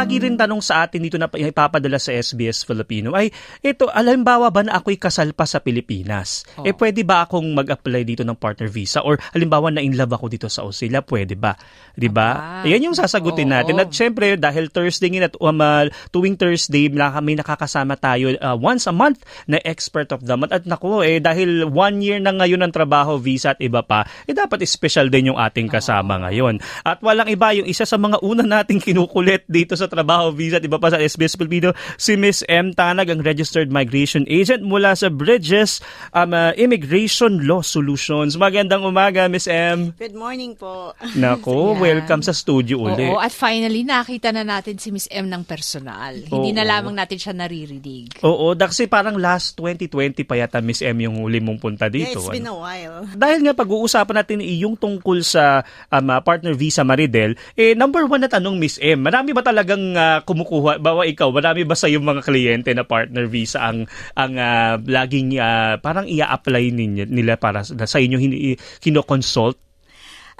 Lagi rin tanong sa atin dito na ipapadala sa SBS Filipino ay, ito, alimbawa ba na ako'y kasal pa sa Pilipinas? Oh. Eh, pwede ba akong mag-apply dito ng partner visa? Or halimbawa na in love ako dito sa Australia, pwede ba? Di ba? Ah, Yan yung sasagutin oh, natin. At syempre, dahil Thursday ngayon at um, uh, tuwing Thursday, kami nakakasama tayo uh, once a month na expert of the month. At naku, eh, dahil one year na ngayon ng trabaho, visa at iba pa, eh dapat special din yung ating kasama oh. ngayon. At walang iba, yung isa sa mga una nating kinukulit dito sa trabaho visa at iba pa sa SBS Filipino, si Miss M. Tanag, ang Registered Migration Agent mula sa Bridges um, uh, Immigration Law Solutions. Magandang umaga, Miss M. Good morning po. Nako, welcome sa studio uli. Oo, at finally, nakita na natin si Miss M ng personal. Hindi Oo. na lamang natin siya naririnig. Oo, kasi parang last 2020 pa yata, Miss M, yung huli mong punta dito. Yeah, it's been ano? a while. Dahil nga pag-uusapan natin yung tungkol sa um, uh, partner visa Maridel, eh number one na tanong, Miss M, marami ba talaga talagang uh, kumukuha, bawa ikaw, marami ba sa yung mga kliyente na partner visa ang ang uh, laging uh, parang ia-apply ninyo, nila para sa inyo hin- kino-consult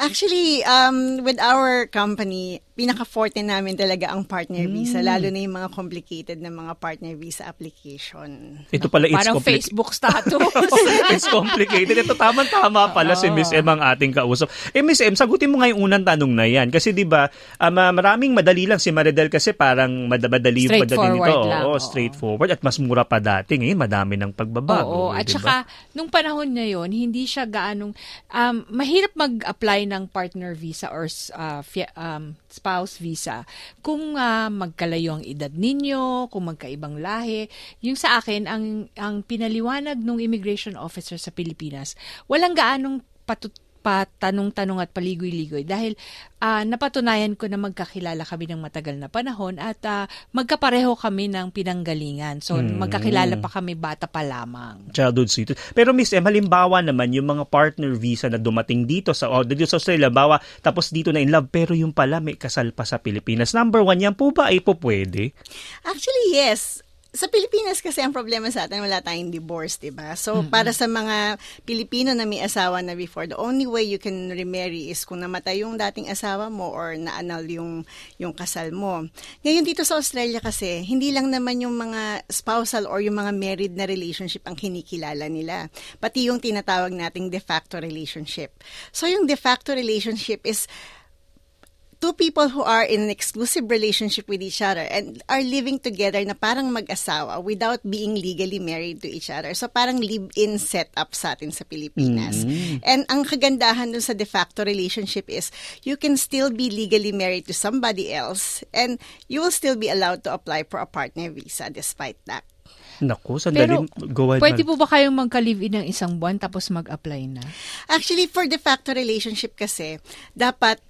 Actually, um, with our company, pinaka-forte namin talaga ang partner mm. visa, lalo na yung mga complicated na mga partner visa application. Ito pala, it's Parang Facebook status. it's complicated. Ito tama-tama pala oh. si Miss M ang ating kausap. Eh, Miss M, sagutin mo nga yung unang tanong na yan. Kasi di ba um, maraming madali lang si Maridel kasi parang madali yung padali nito. Lang, oo, straightforward. At mas mura pa dati. Ngayon, madami ng pagbabago. Oo, at diba? saka, nung panahon na yon hindi siya gaanong, um, mahirap mag-apply ng partner visa or uh, um, spouse visa kung uh, magkalayo ang edad ninyo, kung magkaibang lahi. Yung sa akin, ang, ang pinaliwanag ng immigration officer sa Pilipinas, walang gaanong patut patanong-tanong at paligoy-ligoy dahil uh, napatunayan ko na magkakilala kami ng matagal na panahon at uh, magkapareho kami ng pinanggalingan. So hmm. magkakilala pa kami bata pa lamang. Childhood sweet. Pero Miss M, halimbawa naman yung mga partner visa na dumating dito sa oh, dito sa Australia, bawa tapos dito na in love pero yung pala may kasal pa sa Pilipinas. Number one, yan po ba ay po pwede? Actually, yes sa Pilipinas kasi ang problema sa atin, wala tayong divorce, di ba? So, mm-hmm. para sa mga Pilipino na may asawa na before, the only way you can remarry is kung namatay yung dating asawa mo or naanal yung, yung kasal mo. Ngayon dito sa Australia kasi, hindi lang naman yung mga spousal or yung mga married na relationship ang kinikilala nila. Pati yung tinatawag nating de facto relationship. So, yung de facto relationship is two people who are in an exclusive relationship with each other and are living together na parang mag-asawa without being legally married to each other. So parang live-in setup sa atin sa Pilipinas. Mm-hmm. And ang kagandahan dun sa de facto relationship is you can still be legally married to somebody else and you will still be allowed to apply for a partner visa despite that. Naku, sandali. Pero, go ahead. Pwede po ba kayong magka-live-in ng isang buwan tapos mag-apply na? Actually, for de facto relationship kasi, dapat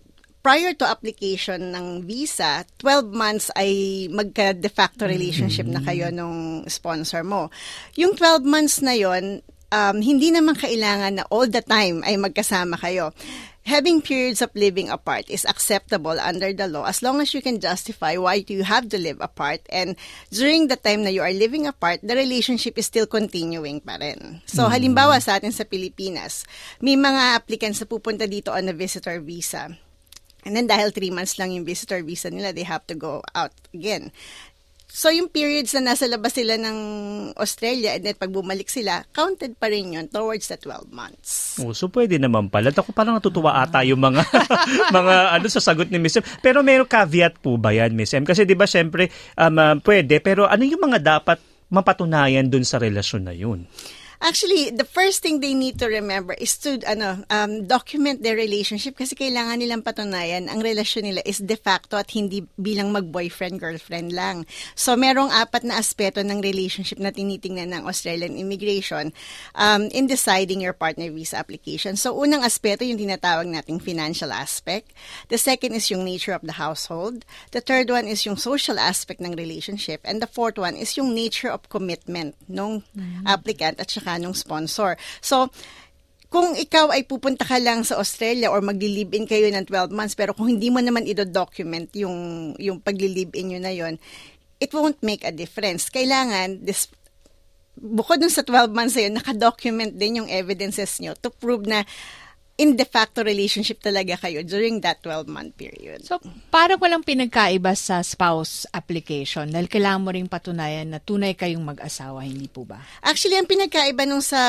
prior to application ng visa, 12 months ay magka-de facto relationship mm-hmm. na kayo nung sponsor mo. Yung 12 months na yon um, hindi naman kailangan na all the time ay magkasama kayo. Having periods of living apart is acceptable under the law as long as you can justify why you have to live apart and during the time na you are living apart, the relationship is still continuing pa rin. So, mm-hmm. halimbawa sa atin sa Pilipinas, may mga applicants na pupunta dito on a visitor visa And then dahil three months lang yung visitor visa nila, they have to go out again. So yung periods na nasa labas sila ng Australia and then pag bumalik sila, counted pa rin yun towards the 12 months. Oh, so pwede naman pala. Ako parang natutuwa ata yung mga mga ano sa sagot ni Miss M. Pero may caveat po ba yan, Miss M? Kasi 'di ba syempre um, uh, pwede pero ano yung mga dapat mapatunayan dun sa relasyon na yun? Actually, the first thing they need to remember is to ano, um, document their relationship kasi kailangan nilang patunayan ang relasyon nila is de facto at hindi bilang mag-boyfriend-girlfriend lang. So, merong apat na aspeto ng relationship na tinitingnan ng Australian immigration um, in deciding your partner visa application. So, unang aspeto yung tinatawag nating financial aspect. The second is yung nature of the household. The third one is yung social aspect ng relationship. And the fourth one is yung nature of commitment ng mm-hmm. applicant at saka nung sponsor. So, kung ikaw ay pupunta ka lang sa Australia or magli-live-in kayo ng 12 months, pero kung hindi mo naman i-document yung, yung pagli-live-in nyo na yon it won't make a difference. Kailangan, this, bukod dun sa 12 months na yun, nakadocument din yung evidences nyo to prove na in de facto relationship talaga kayo during that 12-month period. So, parang walang pinagkaiba sa spouse application dahil kailangan mo ring patunayan na tunay kayong mag-asawa, hindi po ba? Actually, ang pinagkaiba nung sa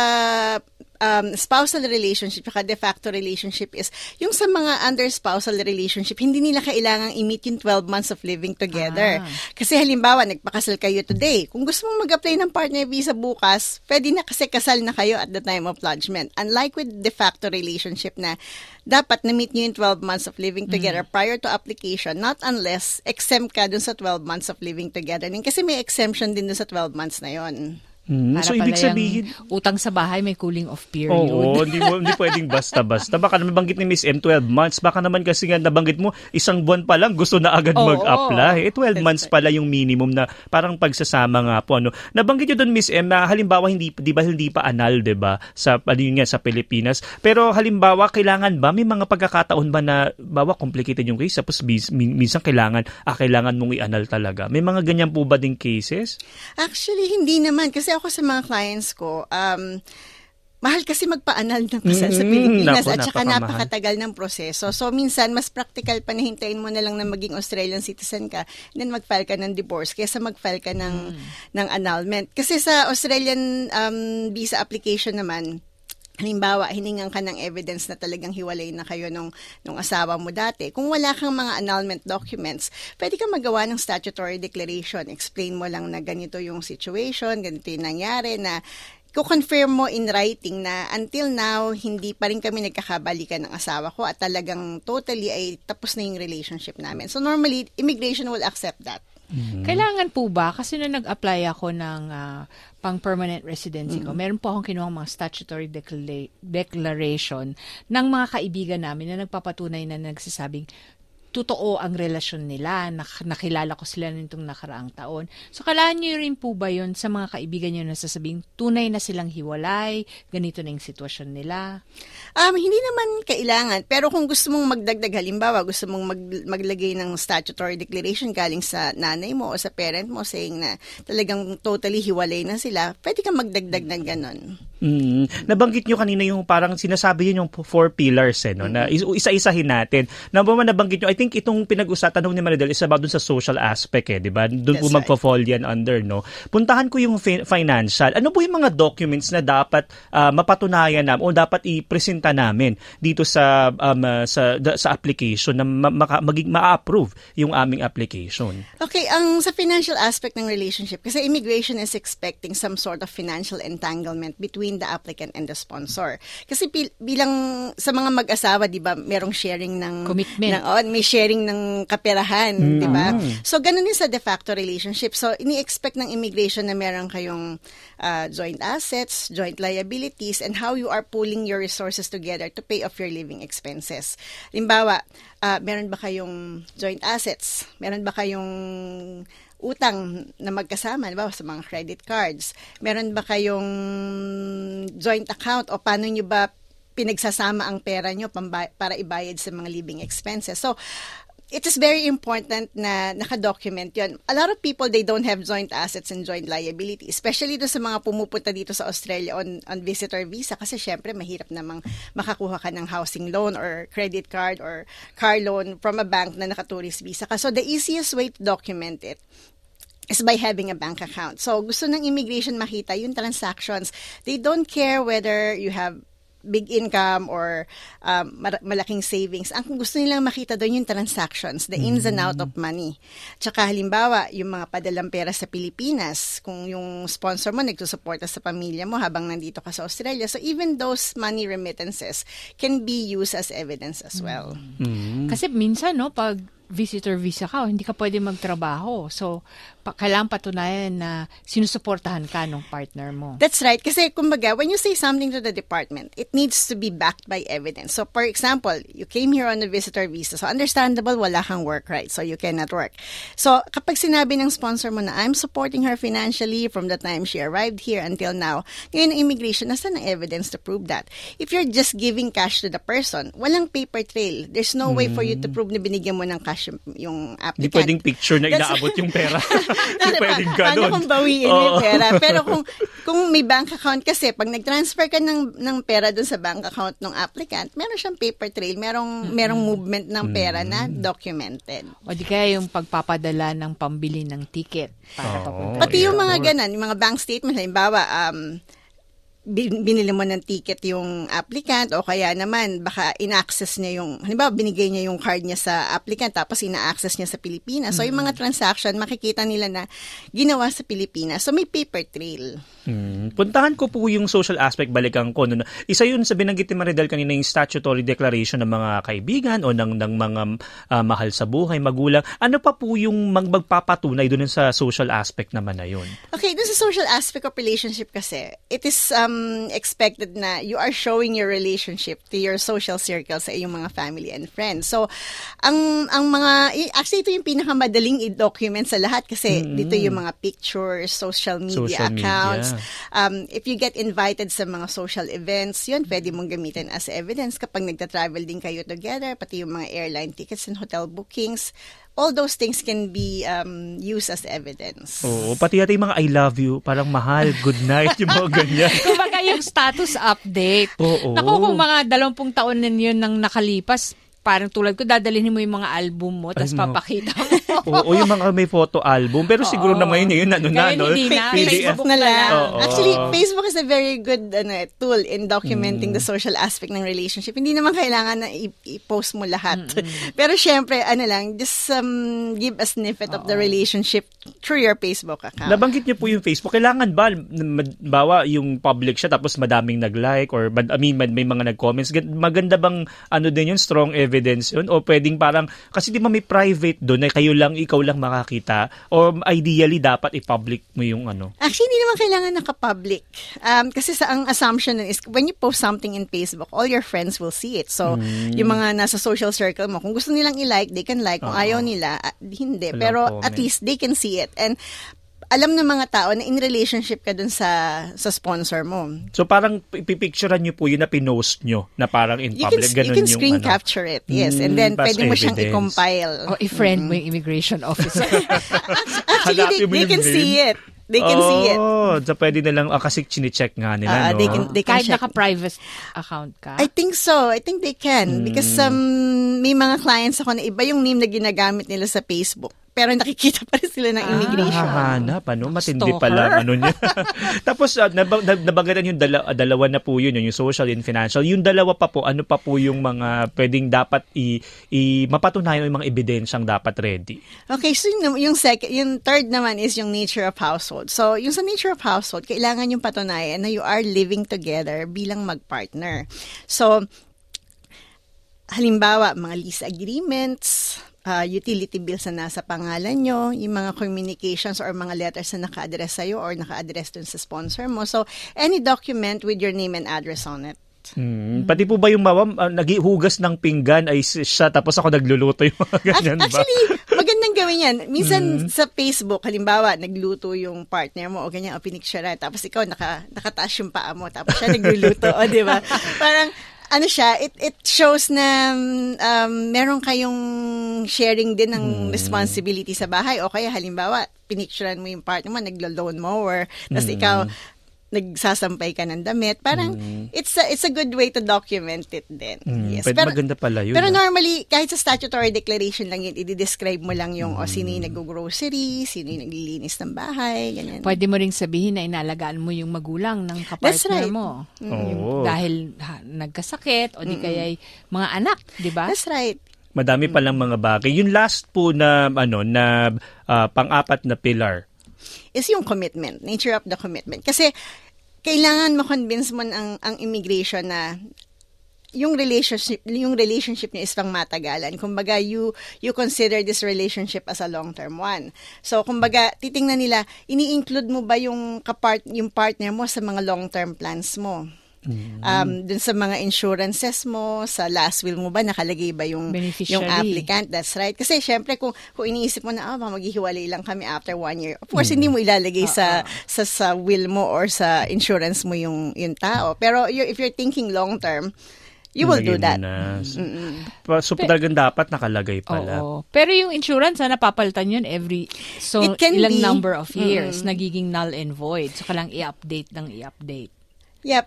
um, spousal relationship at de facto relationship is yung sa mga under spousal relationship, hindi nila kailangang i-meet yung 12 months of living together. Ah. Kasi halimbawa, nagpakasal kayo today. Kung gusto mong mag-apply ng partner visa bukas, pwede na kasi kasal na kayo at the time of lodgement. Unlike with de facto relationship na dapat na-meet nyo yung 12 months of living together prior to application, not unless exempt ka dun sa 12 months of living together. Kasi may exemption din dun sa 12 months na yon. Mm, Para so, ibig sabihin, utang sa bahay may cooling off period. Oo, hindi, mo, hindi pwedeng basta-basta. Baka naman banggit ni Miss M, 12 months. Baka naman kasi nga nabanggit mo, isang buwan pa lang gusto na agad Oo. mag-apply. Eh, 12 That's months right. pala yung minimum na parang pagsasama nga po. Ano. Nabanggit nyo doon, Miss M, na halimbawa hindi, di ba, hindi pa anal, di ba, sa, ano yun nga, sa Pilipinas. Pero halimbawa, kailangan ba, may mga pagkakataon ba na, bawa, complicated yung case, tapos bis, min- minsan kailangan, ah, kailangan mong i-anal talaga. May mga ganyan po ba ding cases? Actually, hindi naman. Kasi ako sa mga clients ko, um, mahal kasi magpa-anal ng kasal sa Mm, Pilipinas naku, at saka napakatagal ng proseso. So, minsan, mas practical pa na hintayin mo na lang na maging Australian citizen ka then mag-file ka ng divorce kaysa mag-file ka ng, ng annulment. Kasi sa Australian um, visa application naman, Halimbawa, hiningan ka ng evidence na talagang hiwalay na kayo nung, nung asawa mo dati. Kung wala kang mga annulment documents, pwede kang magawa ng statutory declaration. Explain mo lang na ganito yung situation, ganito yung nangyari, na ko-confirm mo in writing na until now, hindi pa rin kami nagkakabalikan ng asawa ko at talagang totally ay tapos na yung relationship namin. So normally, immigration will accept that. Kailangan po ba? Kasi nung nag-apply ako ng ah, pang-permanent residency ko, meron po akong kinuha mga statutory decla- declaration ng mga kaibigan namin na nagpapatunay na nagsasabing totoo ang relasyon nila, nak- nakilala ko sila nitong nakaraang taon. So, kailangan nyo rin po ba yun sa mga kaibigan nyo na sasabing tunay na silang hiwalay, ganito na yung sitwasyon nila? Um, hindi naman kailangan. Pero kung gusto mong magdagdag, halimbawa, gusto mong mag- maglagay ng statutory declaration galing sa nanay mo o sa parent mo saying na talagang totally hiwalay na sila, pwede kang magdagdag ng ganon. Mm. Nabanggit nyo kanina yung parang sinasabi yun yung four pillars eh, no? na is- isa-isahin natin. Number one, nabanggit nyo, I think itong pinag-usapan ni Maridel is about dun sa social aspect eh, di ba? Doon po right. magpa-fall yan under, no? Puntahan ko yung fi- financial. Ano po yung mga documents na dapat ah, mapatunayan namin o dapat i-presenta namin dito sa um, ah, sa da- sa application na ma- maka- maging ma-approve yung aming application? Okay, ang sa financial aspect ng relationship, kasi immigration is expecting some sort of financial entanglement between the applicant and the sponsor. Kasi bil- bilang sa mga mag-asawa, 'di ba, merong sharing ng Commitment. ng- oh, may sharing ng kaperahan, 'di ba? So ganun din sa de facto relationship. So ini-expect ng immigration na meron kayong uh, joint assets, joint liabilities and how you are pooling your resources together to pay off your living expenses. Limbawa, uh, meron ba kayong joint assets? Meron ba kayong utang na magkasama, di ba, sa mga credit cards? Meron ba kayong joint account o paano nyo ba pinagsasama ang pera nyo para ibayad sa mga living expenses? So, it is very important na nakadocument yon. A lot of people, they don't have joint assets and joint liability, especially do sa mga pumupunta dito sa Australia on, on visitor visa kasi syempre mahirap namang makakuha ka ng housing loan or credit card or car loan from a bank na naka-tourist visa ka. So the easiest way to document it is by having a bank account. So, gusto ng immigration makita yung transactions. They don't care whether you have big income or um, malaking savings. Ang gusto nilang makita doon yung transactions, the ins and out of money. Tsaka halimbawa, yung mga padalang pera sa Pilipinas, kung yung sponsor mo nagsusuporta sa pamilya mo habang nandito ka sa Australia. So even those money remittances can be used as evidence as well. Kasi minsan, no, pag visitor visa ka, hindi ka pwede magtrabaho. So, pa, kailangan patunayan na sinusuportahan ka ng partner mo. That's right. Kasi, kumbaga, when you say something to the department, it needs to be backed by evidence. So, for example, you came here on a visitor visa. So, understandable, wala kang work right. So, you cannot work. So, kapag sinabi ng sponsor mo na, I'm supporting her financially from the time she arrived here until now, ngayon ang immigration, nasa ang evidence to prove that? If you're just giving cash to the person, walang paper trail. There's no way for you to prove na binigyan mo ng cash cash yung, yung applicant. Hindi pwedeng picture na inaabot yung pera. Hindi Ano, pwedeng pa- Paano ganun. kung bawiin Oo. yung pera? Pero kung kung may bank account kasi, pag nag-transfer ka ng, ng pera dun sa bank account ng applicant, meron siyang paper trail, merong, merong movement ng pera na documented. O di kaya yung pagpapadala ng pambili ng ticket para Oo. papunta. Pati yung yeah. mga ganan, yung mga bank statements, halimbawa, um, binili mo ng ticket yung applicant o kaya naman baka in-access niya yung, halimbawa binigay niya yung card niya sa applicant tapos ina-access niya sa Pilipinas. So yung mga transaction, makikita nila na ginawa sa Pilipinas. So may paper trail. Hmm. Puntahan ko po yung social aspect balikan ko. No? Isa yun sa binanggit ni Maridel kanina yung statutory declaration ng mga kaibigan o ng, ng mga ah, mahal sa buhay, magulang. Ano pa po yung mag magpapatunay doon sa social aspect naman na yun? Okay, dun sa social aspect of relationship kasi, it is um, expected na you are showing your relationship to your social circle sa iyong mga family and friends. So, ang ang mga, actually ito yung pinakamadaling i-document sa lahat kasi dito yung mga pictures, social media Social media. accounts. Um, if you get invited sa mga social events, yun, pwede mong gamitin as evidence kapag nagta-travel din kayo together, pati yung mga airline tickets and hotel bookings. All those things can be um, used as evidence. Oo, pati yata yung mga I love you, parang mahal, good night, yung mga ganyan. Kumbaga yung status update. Oo. Naku, kung mga dalawampung taon na yun nang nakalipas, parang tulad ko, dadalhin mo yung mga album mo, tapos papakita mo. Oo, yung mga may photo album. Pero siguro naman yun, yun ano na, no? hindi na. PDF. Facebook na lang. Oo. Actually, Facebook is a very good ano, tool in documenting Mm. the social aspect ng relationship. Hindi naman kailangan na i-post mo lahat. Pero syempre, ano lang, just um, give a snippet of the relationship through your Facebook account. Nabanggit niyo po yung Facebook. Kailangan ba, bawa yung public siya tapos madaming nag-like or I mean, may mga nag-comments. Gan- Maganda bang ano din yun, strong evidence yun? O pwedeng parang, kasi di ba may private doon na kayo lang, ikaw lang makakita? Or ideally, dapat i-public mo yung ano? Actually, hindi naman kailangan naka-public. Um, kasi sa ang assumption is, when you post something in Facebook, all your friends will see it. So, Hmm. yung mga nasa social circle mo, kung gusto nilang i-like, they can like. Kung ayaw nila, ah, hindi. Walang Pero comment. at least they can see it. And alam ng mga tao na in relationship ka dun sa sa sponsor mo. So parang ipipicturean niyo po yun na pinost nyo na parang in You can, public. you Ganun can yung screen ano. capture it, yes. Mm, And then, as pwede mo siyang evidence. i-compile. o i-friend mo yung immigration officer. Actually, they, they yung can name. see it. They can see it. Oh, so pwede na lang, ah, kasi chine-check nga nila, Ah, no? they can, they can Kahit naka-private account ka. I think so. I think they can. Because Hmm. um, may mga clients ako na iba yung name na ginagamit nila sa Facebook. Pero nakikita pa rin sila ng immigration. Hahanap, ano? Matindi Stalker. pala, ano niya. Tapos, uh, nab- nab- nabanggitan yung dala- ah, dalawa na po yun, yung social and financial. Yung dalawa pa po, ano pa po yung mga pwedeng dapat i, i mapatunayan o yung mga ebidensyang dapat ready? Okay, so yung, yung, second, yung third naman is yung nature of household. So, yung sa nature of household, kailangan yung patunayan na you are living together bilang magpartner. So, halimbawa, mga lease agreements, uh, utility bills na nasa pangalan nyo, yung mga communications or mga letters na naka-address sa'yo or naka-address dun sa sponsor mo. So, any document with your name and address on it. Hmm. Pati po ba yung mawam, uh, naghihugas ng pinggan ay si- siya tapos ako nagluluto yung mga ganyan ba? Actually, magandang gawin yan. Minsan sa Facebook, halimbawa, nagluto yung partner mo o ganyan, o pinicture tapos ikaw naka, nakataas yung paa mo, tapos siya nagluluto, o di ba? Parang, ano siya, it, it shows na um, meron kayong sharing din ng responsibility sa bahay. O kaya halimbawa, pinicturean mo yung partner mo, naglo-loan mower, tapos ikaw, nagsasampay ka ng damit. Parang, it's a, it's a good way to document it din. Mm, yes. pwede maganda pala yun, Pero ah. normally, kahit sa statutory declaration lang yun, i-describe mo lang yung o sino yung nag-grocery, sino yung naglilinis ng bahay, ganyan. Pwede mo ring sabihin na inalagaan mo yung magulang ng That's kapartner right. mo. Oo. Yung Dahil ha, nagkasakit o di kaya mga anak, di ba? That's right. Madami palang mga bagay. Yung last po na ano na ah, pang-apat na pillar. Is yung commitment, nature of the commitment. Kasi, kailangan ma-convince mo ang, ang immigration na yung relationship yung relationship niyo is pang matagalan. Kumbaga you you consider this relationship as a long-term one. So kumbaga titingnan nila ini-include mo ba yung kapart yung partner mo sa mga long-term plans mo? Um dun sa mga insurances mo, sa last will mo ba nakalagay ba yung yung applicant? That's right. Kasi syempre kung kung iniisip mo na ah baka maghihiwalay lang kami after one year. Of course hindi mo ilalagay sa sa sa will mo or sa insurance mo yung yung tao. Pero you, if you're thinking long term, you will do that. na. Pa- So, talagang dapat nakalagay pala. Oo. Pero yung insurance, ha, napapalitan yun every, so It can ilang be. number of years, nagiging null and void. So, kailang i-update ng i-update. Yep.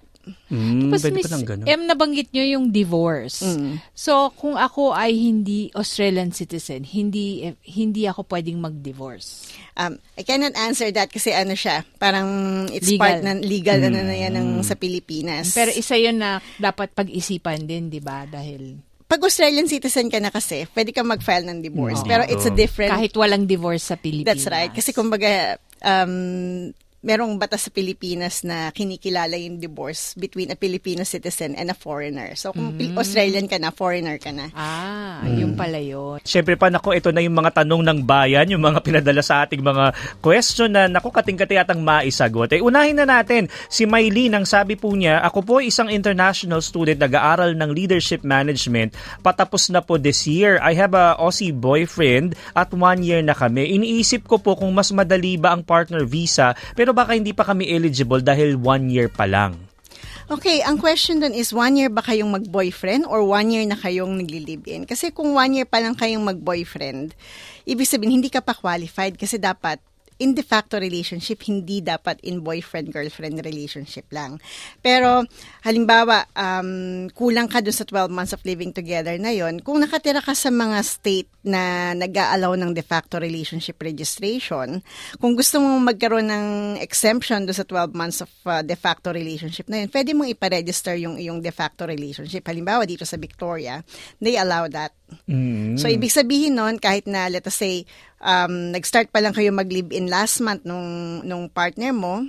Mm, Tapos pwede Miss pa ng ganun. M, nabanggit nyo yung divorce. So, kung ako ay hindi Australian citizen, hindi hindi ako pwedeng mag-divorce. Um, I cannot answer that kasi ano siya, parang it's Legal. part ng legal ano na yan ng, sa Pilipinas. Pero isa yun na dapat pag-isipan din, di ba? Dahil pag Australian citizen ka na kasi, pwede ka mag-file ng divorce. Oo. Pero it's a different kahit walang divorce sa Pilipinas. That's right. Kasi kumbaga, um, merong batas sa Pilipinas na kinikilala yung divorce between a Filipino citizen and a foreigner. So kung Pil- Australian ka na, foreigner ka na. Ah, Hmm. yung pala yun. Siyempre pa, nako, ito na yung mga tanong ng bayan, yung mga pinadala sa ating mga question na, nako, kating-kati atang maisagot. Eh, unahin na natin, si Maylene, ang sabi po niya, ako po ay isang international student, nag-aaral ng leadership management, patapos na po this year. I have a Aussie boyfriend at one year na kami. Iniisip ko po kung mas madali ba ang partner visa, pero baka hindi pa kami eligible dahil one year pa lang. Okay, ang question dun is one year ba kayong mag-boyfriend or one year na kayong nagli-live-in? Kasi kung one year pa lang kayong mag-boyfriend, ibig sabihin hindi ka pa qualified kasi dapat in de facto relationship, hindi dapat in boyfriend-girlfriend relationship lang. Pero, halimbawa, um, kulang ka dun sa 12 months of living together na yon kung nakatira ka sa mga state na nag-aalaw ng de facto relationship registration, kung gusto mong magkaroon ng exemption do sa 12 months of uh, de facto relationship na yun, pwede mong iparegister yung yung de facto relationship. Halimbawa, dito sa Victoria, they allow that. Mm. So, ibig sabihin nun, kahit na, let us say, um, nag-start pa lang kayo mag-live-in last month nung, nung partner mo,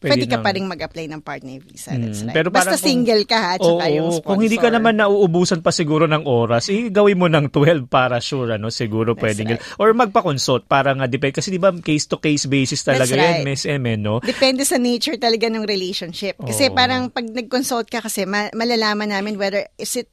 pwede, ka nang- pa rin mag-apply ng partner visa. That's Mm, right. pero Basta kung- single ka ha, tsaka Oo, yung sponsor. Kung hindi ka naman nauubusan pa siguro ng oras, eh, gawin mo ng 12 para sure, ano, siguro That's pwedeng. right. Or magpa-consult para nga depende. Kasi di ba case-to-case basis talaga That's yan, right. Miss M, eh, no? Depende sa nature talaga ng relationship. Kasi Oo. parang pag nag-consult ka kasi, ma- malalaman namin whether is it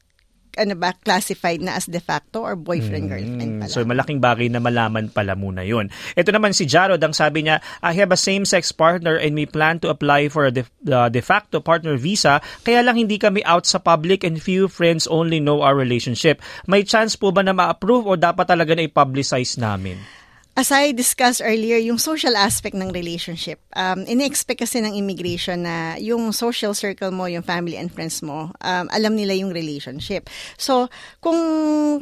ano ba, classified na as de facto or boyfriend-girlfriend pala. Mm, So malaking bagay na malaman pala muna yun. Ito naman si Jarod, ang sabi niya, I have a same-sex partner and we plan to apply for a de, uh, de facto partner visa, kaya lang hindi kami out sa public and few friends only know our relationship. May chance po ba na ma-approve o dapat talaga na i-publicize namin? As I discussed earlier, yung social aspect ng relationship, um, ini-expect kasi ng immigration na yung social circle mo, yung family and friends mo, um, alam nila yung relationship. So, kung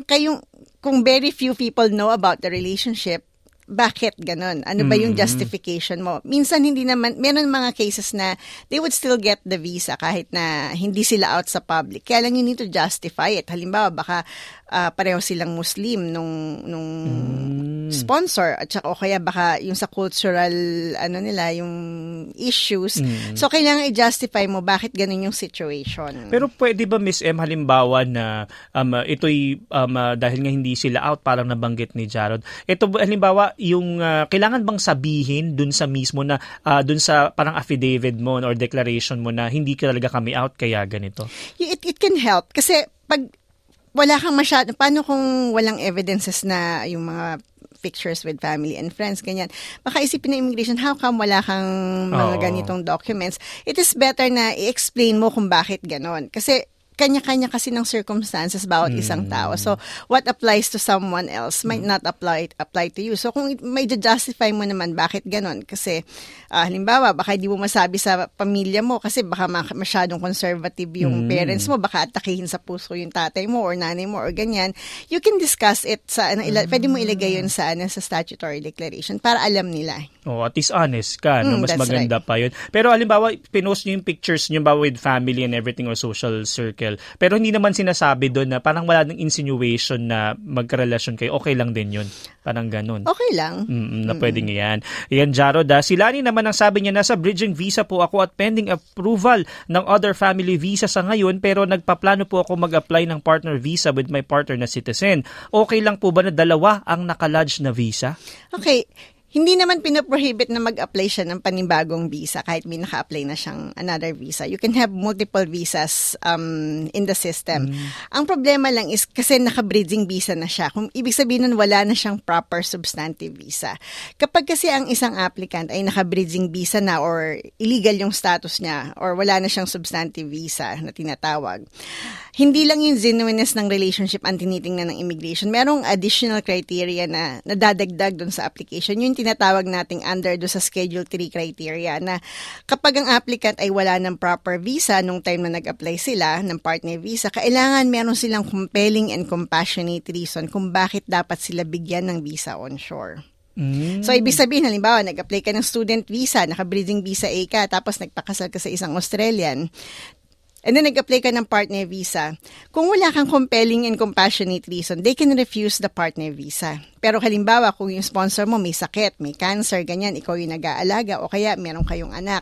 kayong, kung very few people know about the relationship, bakit ganun? Ano ba yung justification mo? Minsan hindi naman, meron mga cases na they would still get the visa kahit na hindi sila out sa public. Kaya lang you need to justify it. Halimbawa, baka ah, pareho silang Muslim nung, nung sponsor at saka o kaya baka yung sa cultural ano nila yung issues. So kailangan i-justify mo bakit ganun yung situation. Pero pwede ba Miss M halimbawa na um, uh, ito'y um, uh, dahil nga hindi sila out parang nabanggit ni Jarod. Ito ba, halimbawa yung uh, kailangan bang sabihin dun sa mismo na uh, dun sa parang affidavit mo or declaration mo na hindi ka talaga kami out kaya ganito. It, it can help kasi pag wala kang masyado, paano kung walang evidences na yung mga pictures with family and friends, ganyan. Baka isipin ng immigration, how come wala kang mga Oo. ganitong documents? It is better na i-explain mo kung bakit ganon. Kasi kanya-kanya kasi ng circumstances bawat isang tao. So, what applies to someone else might not apply apply to you. So, kung may justify mo naman bakit ganon, kasi ah, halimbawa, baka hindi mo masabi sa pamilya mo kasi baka ma- masyadong conservative yung parents mo, baka atakihin sa puso yung tatay mo or nanay mo or ganyan. You can discuss it sa, ano, ila- pwede mo ilagay yun sa, ano, sa statutory declaration para alam nila. Oh, at least honest ka, no? Mm, Mas maganda pa 'yun. Pero halimbawa, pinost niyo yung pictures niyo ba with family and everything or social circle. Pero hindi naman sinasabi doon na parang wala nang insinuation na magkarelasyon kayo. Okay lang din 'yun. Parang ganun. Okay lang. Mm, na pwedeng yan. Yan, Jarod. ah. Si Lani naman ang sabi niya, nasa bridging visa po ako at pending approval ng other family visa sa ngayon pero nagpaplano po ako mag-apply ng partner visa with my partner na citizen. Okay lang po ba na dalawa ang nakalodge na visa? Okay, hindi naman pinoprohibit na mag-apply siya ng panibagong visa kahit may naka-apply na siyang another visa. You can have multiple visas um, in the system. Mm. Ang problema lang is kasi naka-bridging visa na siya. Kung ibig sabihin nun, wala na siyang proper substantive visa. Kapag kasi ang isang applicant ay naka-bridging visa na or illegal yung status niya or wala na siyang substantive visa na tinatawag, hindi lang yung genuineness ng relationship ang tinitingnan ng immigration. Merong additional criteria na nadadagdag dun sa application. Yung tinatawag nating under do sa Schedule 3 criteria na kapag ang applicant ay wala ng proper visa nung time na nag-apply sila ng partner visa, kailangan meron silang compelling and compassionate reason kung bakit dapat sila bigyan ng visa onshore. Mm. So, ibig sabihin, halimbawa, nag-apply ka ng student visa, naka-breeding visa A ka, tapos nagpakasal ka sa isang Australian, and then nag-apply ka ng partner visa, kung wala kang compelling and compassionate reason, they can refuse the partner visa. Pero halimbawa, kung yung sponsor mo may sakit, may cancer, ganyan, ikaw yung nag-aalaga o kaya meron kayong anak,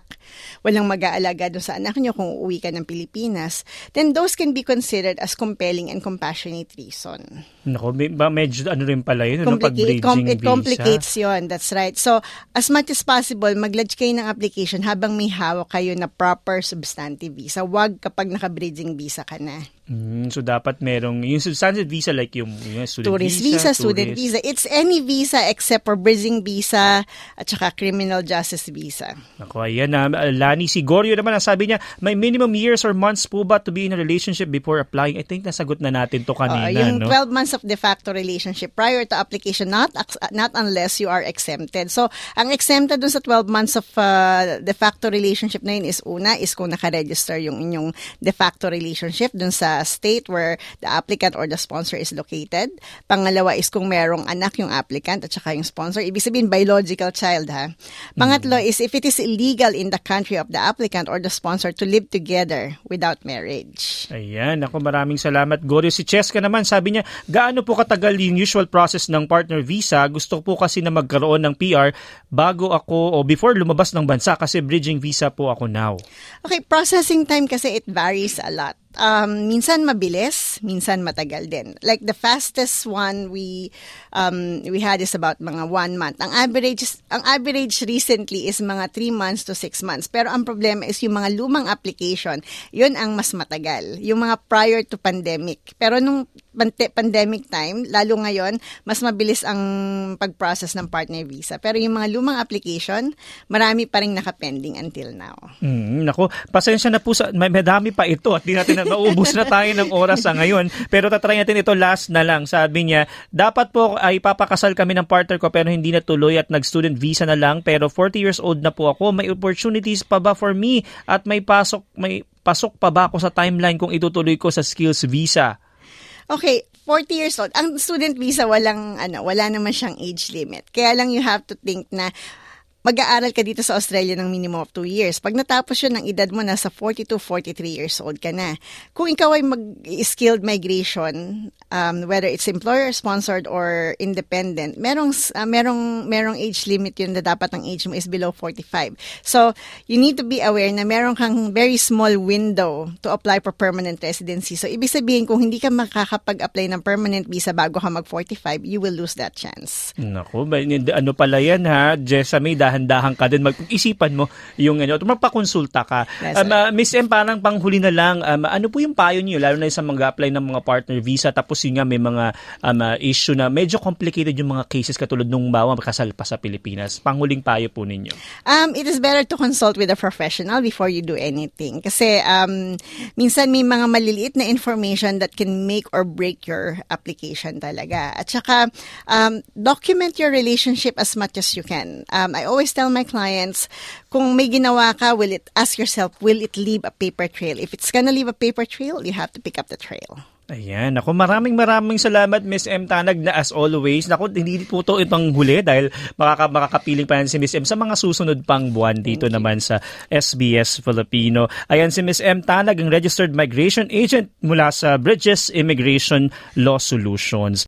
walang mag-aalaga doon sa anak nyo kung uuwi ka ng Pilipinas, then those can be considered as compelling and compassionate reason. Nako, ba medyo ano rin pala yun, Complicate, no, com- it complicates yun, that's right. So, as much as possible, mag-lodge kayo ng application habang may hawak kayo na proper substantive visa. Huwag kapag naka-bridging visa ka na. Mm, so dapat merong yung substantive visa like yung, yung student tourist visa, visa student visa. It's any visa except for bridging visa at saka criminal justice visa. Ako, ayan na. Uh, Lani Sigorio naman, ang sabi niya, may minimum years or months po ba to be in a relationship before applying? I think nasagot na natin to kanina. Uh, yung no? 12 months of de facto relationship prior to application, not not unless you are exempted. So, ang exempted dun sa 12 months of uh, de facto relationship na yun is una, is kung nakaregister yung inyong de facto relationship dun sa state where the applicant or the sponsor is located. Pangalawa is kung merong anak yung applicant at saka yung sponsor. Ibig sabihin, biological child ha. Pangatlo mm. is if it is illegal in the country of the applicant or the sponsor to live together without marriage. Ayan, ako maraming salamat. Gorio si Cheska naman, sabi niya, gaano po katagal yung usual process ng partner visa? Gusto po kasi na magkaroon ng PR bago ako o before lumabas ng bansa kasi bridging visa po ako now. Okay, processing time kasi it varies a lot um, minsan mabilis, minsan matagal din. Like the fastest one we um, we had is about mga one month. Ang average ang average recently is mga three months to six months. Pero ang problema is yung mga lumang application, yun ang mas matagal. Yung mga prior to pandemic. Pero nung pandemic time, lalo ngayon, mas mabilis ang pag-process ng partner visa. Pero yung mga lumang application, marami pa rin nakapending until now. Mm, nako, pasensya na po sa, may madami pa ito at di natin na maubos na tayo ng oras sa ngayon. Pero tatry natin ito last na lang. Sabi niya, dapat po ay papakasal kami ng partner ko pero hindi na tuloy at nag-student visa na lang pero 40 years old na po ako. May opportunities pa ba for me at may pasok may pasok pa ba ako sa timeline kung itutuloy ko sa skills visa? Okay, 40 years old. Ang student visa walang ano, wala naman siyang age limit. Kaya lang you have to think na mag-aaral ka dito sa Australia ng minimum of 2 years. Pag natapos yun ng edad mo, nasa 42, 43 years old ka na. Kung ikaw ay mag-skilled migration, um, whether it's employer-sponsored or independent, merong, uh, merong, merong age limit yun na dapat ang age mo is below 45. So, you need to be aware na meron kang very small window to apply for permanent residency. So, ibig sabihin, kung hindi ka makakapag-apply ng permanent visa bago ka mag-45, you will lose that chance. Naku, ano pala yan ha, Jessamy, dahil dahan-dahan ka din mag-isipan mo yung ano, magpakonsulta ka. Yes, um, uh, Miss M, parang panghuli na lang, um, ano po yung payo niyo lalo na sa mga apply ng mga partner visa tapos yun nga may mga um, uh, issue na medyo complicated yung mga cases katulad nung bawa kasal pa sa Pilipinas. Panghuling payo po ninyo. Um, it is better to consult with a professional before you do anything. Kasi um, minsan may mga maliliit na information that can make or break your application talaga. At saka, um, document your relationship as much as you can. Um, I always always tell my clients, kung may ginawa ka, will it, ask yourself, will it leave a paper trail? If it's gonna leave a paper trail, you have to pick up the trail. Ayan. Ako maraming maraming salamat Miss M Tanag na as always. Naku, hindi po to itong huli dahil makaka, makakapiling pa yan si Miss M sa mga susunod pang buwan dito naman sa SBS Filipino. Ayan si Miss M Tanag, ang Registered Migration Agent mula sa Bridges Immigration Law Solutions.